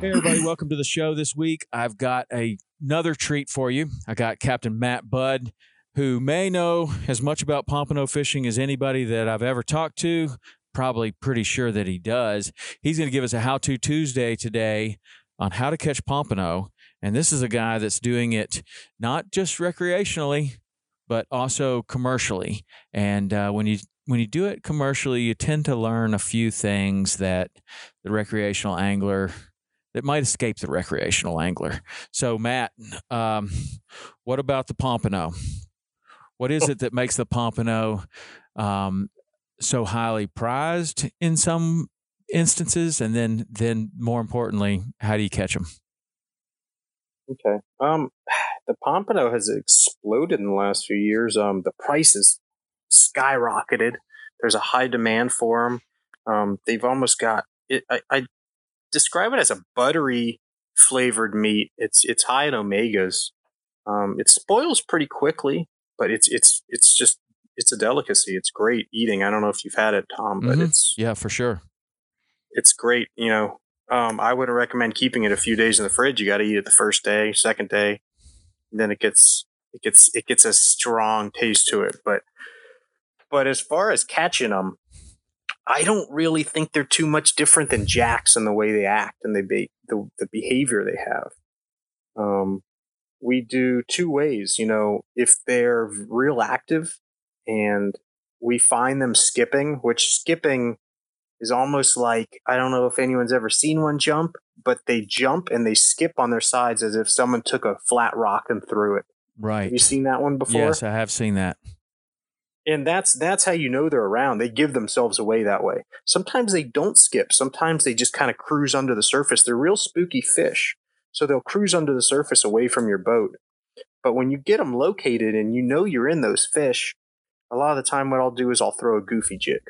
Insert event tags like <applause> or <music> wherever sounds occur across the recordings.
Hey, everybody, <clears throat> welcome to the show this week. I've got a, another treat for you. I got Captain Matt Budd, who may know as much about pompano fishing as anybody that I've ever talked to. Probably pretty sure that he does. He's going to give us a How To Tuesday today on how to catch pompano. And this is a guy that's doing it not just recreationally, but also commercially. And uh, when you when you do it commercially, you tend to learn a few things that the recreational angler that might escape the recreational angler. So, Matt, um, what about the pompano? What is it that makes the pompano um, so highly prized in some instances, and then, then more importantly, how do you catch them? Okay. Um, <sighs> the pompano has exploded in the last few years. Um, the price has skyrocketed. There's a high demand for them. Um, they've almost got it. I, I describe it as a buttery flavored meat. It's it's high in omegas. Um, it spoils pretty quickly, but it's it's it's just it's a delicacy. It's great eating. I don't know if you've had it, Tom, but mm-hmm. it's yeah for sure. It's great. You know, um, I wouldn't recommend keeping it a few days in the fridge. You got to eat it the first day, second day, then it gets it gets it gets a strong taste to it. But but as far as catching them, I don't really think they're too much different than jacks in the way they act and they be, the the behavior they have. Um, we do two ways. You know, if they're real active and we find them skipping, which skipping is almost like I don't know if anyone's ever seen one jump, but they jump and they skip on their sides as if someone took a flat rock and threw it. Right. Have you seen that one before? Yes, I have seen that and that's that's how you know they're around. They give themselves away that way. Sometimes they don't skip. Sometimes they just kind of cruise under the surface. They're real spooky fish. So they'll cruise under the surface away from your boat. But when you get them located and you know you're in those fish a lot of the time what i'll do is i'll throw a goofy jig.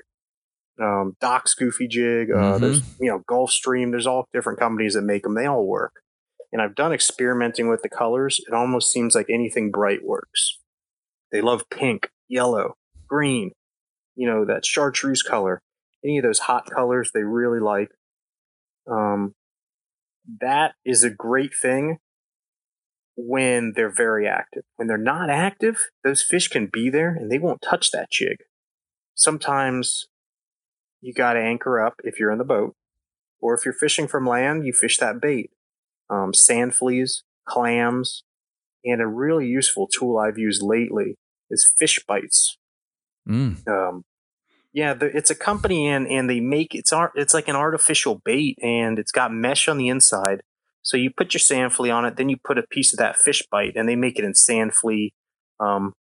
Um, doc's goofy jig uh, mm-hmm. there's you know gulfstream there's all different companies that make them they all work. And i've done experimenting with the colors. It almost seems like anything bright works. They love pink yellow green, you know, that chartreuse color, any of those hot colors they really like. Um, that is a great thing when they're very active. When they're not active, those fish can be there and they won't touch that jig. Sometimes you got to anchor up if you're in the boat, or if you're fishing from land, you fish that bait. Um, sand fleas, clams, and a really useful tool I've used lately is fish bites. Mm. Um, yeah, the, it's a company and and they make it's art. It's like an artificial bait, and it's got mesh on the inside. So you put your sand flea on it, then you put a piece of that fish bite, and they make it in sand flea um,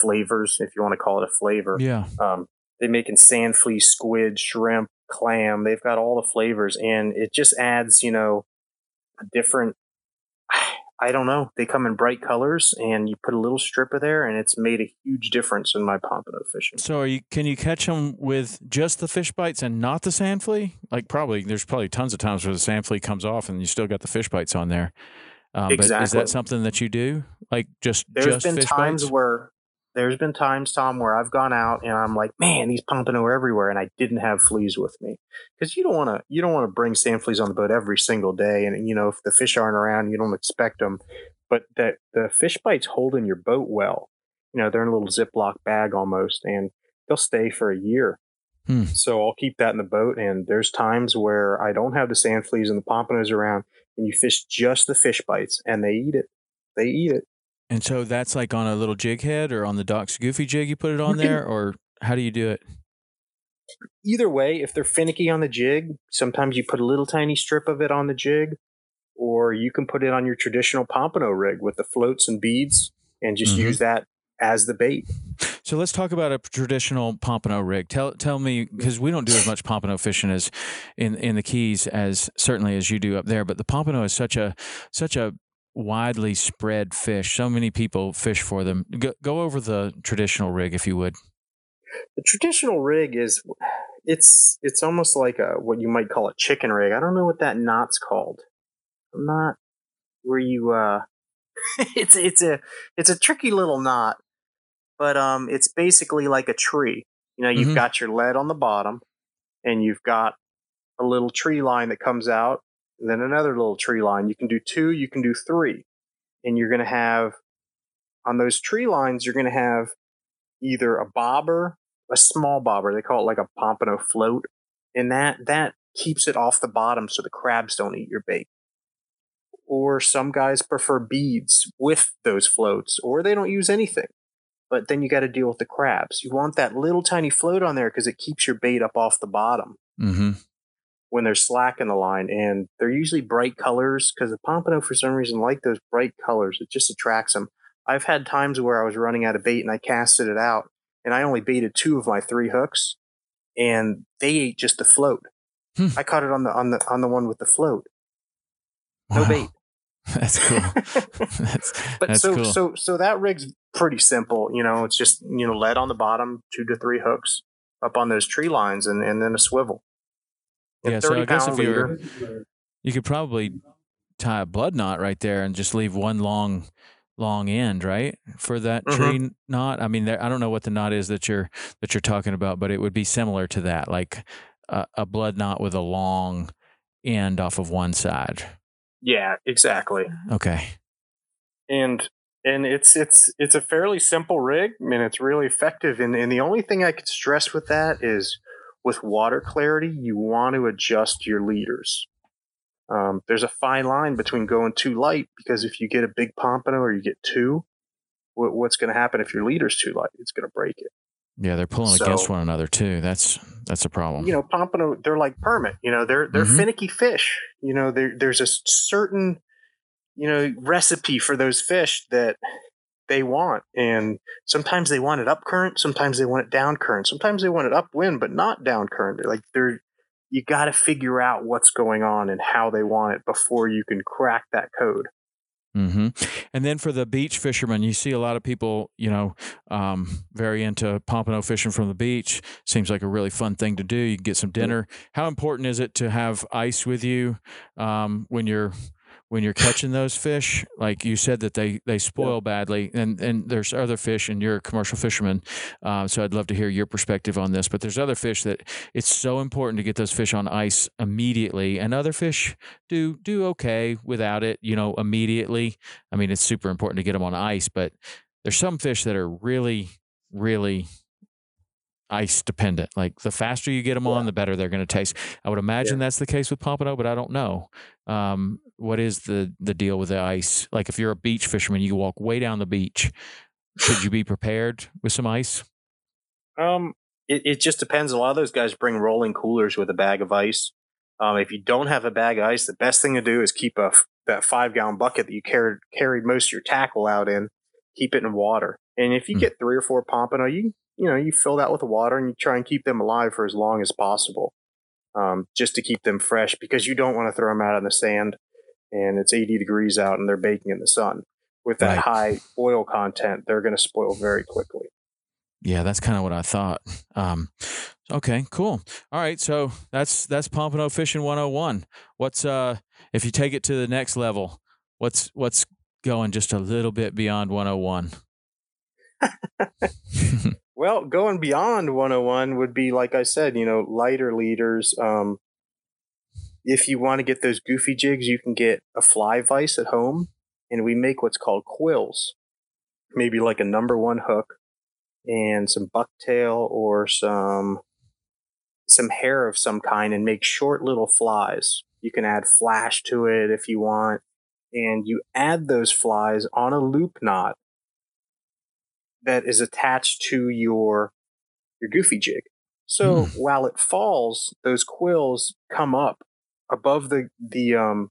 flavors, if you want to call it a flavor. Yeah. Um, they make in sand flea, squid, shrimp, clam. They've got all the flavors, and it just adds, you know, a different I don't know. They come in bright colors, and you put a little stripper there, and it's made a huge difference in my pompano fishing. So, you, can you catch them with just the fish bites and not the sand flea? Like, probably there's probably tons of times where the sand flea comes off, and you still got the fish bites on there. Um, exactly. But is that something that you do? Like, just there's just been times bites? where there's been times, Tom, where I've gone out and I'm like, man, these pompano are everywhere, and I didn't have fleas with me because you don't want to you don't want to bring sand fleas on the boat every single day, and you know if the fish aren't around, you don't expect them. but that the fish bites hold in your boat well. You know, they're in a little Ziploc bag almost, and they'll stay for a year. Hmm. So I'll keep that in the boat. And there's times where I don't have the sand fleas and the pompanos around, and you fish just the fish bites, and they eat it. They eat it. And so that's like on a little jig head or on the Doc's Goofy jig, you put it on there, or how do you do it? Either way, if they're finicky on the jig, sometimes you put a little tiny strip of it on the jig, or you can put it on your traditional pompano rig with the floats and beads and just mm-hmm. use that as the bait. So let's talk about a traditional pompano rig. Tell tell me because we don't do as much pompano fishing as in in the Keys as certainly as you do up there. But the pompano is such a such a widely spread fish. So many people fish for them. Go, go over the traditional rig if you would. The traditional rig is it's it's almost like a what you might call a chicken rig. I don't know what that knot's called. I'm not where you uh <laughs> it's it's a it's a tricky little knot but um, it's basically like a tree. You know, you've mm-hmm. got your lead on the bottom, and you've got a little tree line that comes out, then another little tree line. You can do two, you can do three, and you're going to have on those tree lines, you're going to have either a bobber, a small bobber. They call it like a pompano float, and that that keeps it off the bottom so the crabs don't eat your bait. Or some guys prefer beads with those floats, or they don't use anything but then you got to deal with the crabs. You want that little tiny float on there because it keeps your bait up off the bottom mm-hmm. When there's slack in the line. And they're usually bright colors because the pompano, for some reason, like those bright colors. It just attracts them. I've had times where I was running out of bait and I casted it out, and I only baited two of my three hooks, and they ate just the float. Hmm. I caught it on the on the on the one with the float. No wow. bait. <laughs> That's cool. <laughs> that's, but that's so cool. so so that rig's pretty simple. You know, it's just you know lead on the bottom, two to three hooks up on those tree lines, and and then a swivel. Yeah, so I guess if you you could probably tie a blood knot right there and just leave one long long end right for that mm-hmm. tree knot i mean there, i don't know what the knot is that you're that you're talking about but it would be similar to that like a, a blood knot with a long end off of one side yeah, exactly. Okay. And and it's it's it's a fairly simple rig I and mean, it's really effective and, and the only thing I could stress with that is with water clarity you want to adjust your leaders. Um, there's a fine line between going too light because if you get a big pompano or you get two, what, what's going to happen if your leader's too light? It's going to break it. Yeah, they're pulling so, against one another too. That's that's a problem. You know, pompano they're like permit. You know, they're they're mm-hmm. finicky fish. You know, there's a certain you know recipe for those fish that they want, and sometimes they want it up current, sometimes they want it down current, sometimes they want it upwind but not down current. Like they're you got to figure out what's going on and how they want it before you can crack that code. Mm-hmm. And then for the beach fishermen, you see a lot of people, you know, um, very into pompano fishing from the beach. Seems like a really fun thing to do. You can get some dinner. How important is it to have ice with you um, when you're when you're catching those fish like you said that they they spoil badly and and there's other fish and you're a commercial fisherman uh, so i'd love to hear your perspective on this but there's other fish that it's so important to get those fish on ice immediately and other fish do do okay without it you know immediately i mean it's super important to get them on ice but there's some fish that are really really ice dependent. Like the faster you get them yeah. on, the better they're going to taste. I would imagine yeah. that's the case with pompano, but I don't know. Um, what is the the deal with the ice? Like if you're a beach fisherman, you walk way down the beach. Should you be prepared with some ice? Um, it, it just depends. A lot of those guys bring rolling coolers with a bag of ice. Um, if you don't have a bag of ice, the best thing to do is keep a that five gallon bucket that you carried carried most of your tackle out in. Keep it in water, and if you mm. get three or four pompano, you you know, you fill that with water and you try and keep them alive for as long as possible, um, just to keep them fresh because you don't want to throw them out in the sand and it's 80 degrees out and they're baking in the sun. With that right. high oil content, they're going to spoil very quickly. Yeah, that's kind of what I thought. Um, okay, cool. All right, so that's that's Pompano Fishing 101. What's uh if you take it to the next level, what's what's going just a little bit beyond 101? <laughs> <laughs> Well, going beyond 101 would be, like I said, you know, lighter leaders. Um, if you want to get those goofy jigs, you can get a fly vise at home. and we make what's called quills. Maybe like a number one hook and some bucktail or some some hair of some kind and make short little flies. You can add flash to it if you want. And you add those flies on a loop knot that is attached to your your goofy jig. So mm. while it falls, those quills come up above the the um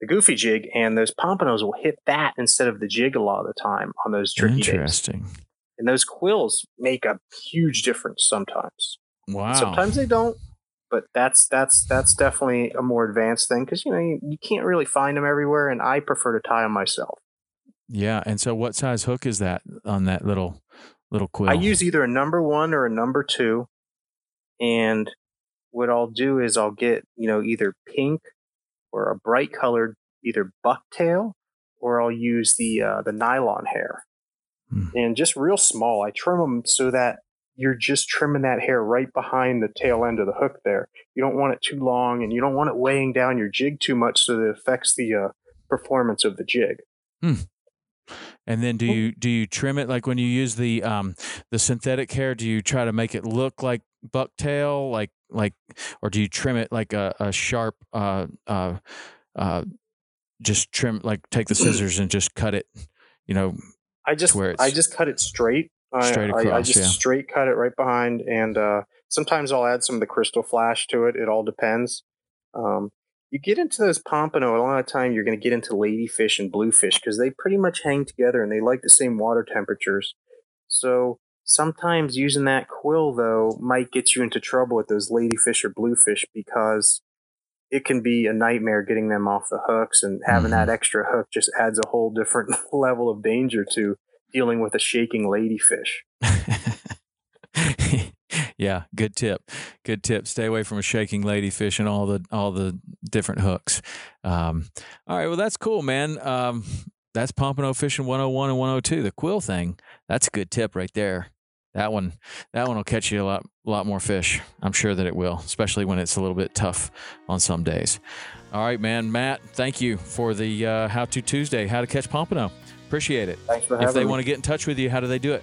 the goofy jig, and those pompanos will hit that instead of the jig a lot of the time on those tricky Interesting. Days. And those quills make a huge difference sometimes. Wow. Sometimes they don't, but that's that's that's definitely a more advanced thing because you know you, you can't really find them everywhere, and I prefer to tie them myself. Yeah, and so what size hook is that on that little little quill? I use either a number one or a number two, and what I'll do is I'll get you know either pink or a bright colored either bucktail, or I'll use the uh, the nylon hair, hmm. and just real small. I trim them so that you're just trimming that hair right behind the tail end of the hook there. You don't want it too long and you don't want it weighing down your jig too much so that it affects the uh, performance of the jig. Hmm. And then do you do you trim it like when you use the um the synthetic hair? Do you try to make it look like bucktail, like like, or do you trim it like a, a sharp uh uh uh just trim like take the <clears throat> scissors and just cut it, you know? I just I just cut it straight straight across. I, I just yeah. straight cut it right behind, and uh, sometimes I'll add some of the crystal flash to it. It all depends. Um, you get into those pompano, a lot of time you're going to get into ladyfish and bluefish because they pretty much hang together and they like the same water temperatures. So sometimes using that quill though might get you into trouble with those ladyfish or bluefish because it can be a nightmare getting them off the hooks and having mm-hmm. that extra hook just adds a whole different <laughs> level of danger to dealing with a shaking ladyfish. <laughs> yeah, good tip. Good tip. Stay away from a shaking ladyfish and all the all the different hooks. Um, all right, well that's cool, man. Um, that's Pompano Fishing 101 and 102. The quill thing. That's a good tip right there. That one, that one will catch you a lot, lot more fish. I'm sure that it will, especially when it's a little bit tough on some days. All right, man, Matt. Thank you for the uh, How to Tuesday, How to Catch Pompano. Appreciate it. Thanks for having me. If they me. want to get in touch with you, how do they do it?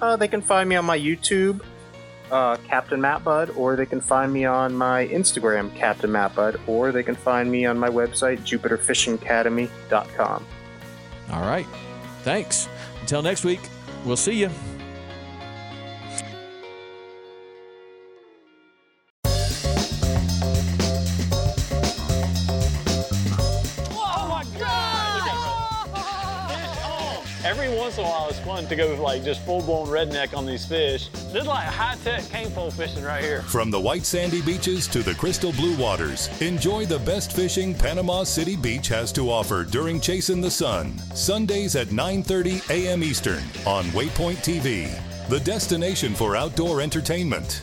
Uh, they can find me on my YouTube, uh, Captain Matt Budd, or they can find me on my Instagram, Captain Matt Budd, or they can find me on my website, JupiterFishingAcademy.com. All right. Thanks. Until next week, we'll see you. <laughs> once in a while it's fun to go like just full-blown redneck on these fish. This is like high-tech cane pole fishing right here. From the white sandy beaches to the crystal blue waters, enjoy the best fishing Panama City Beach has to offer during Chasing the Sun. Sundays at 9:30 a.m. Eastern on Waypoint TV, the destination for outdoor entertainment.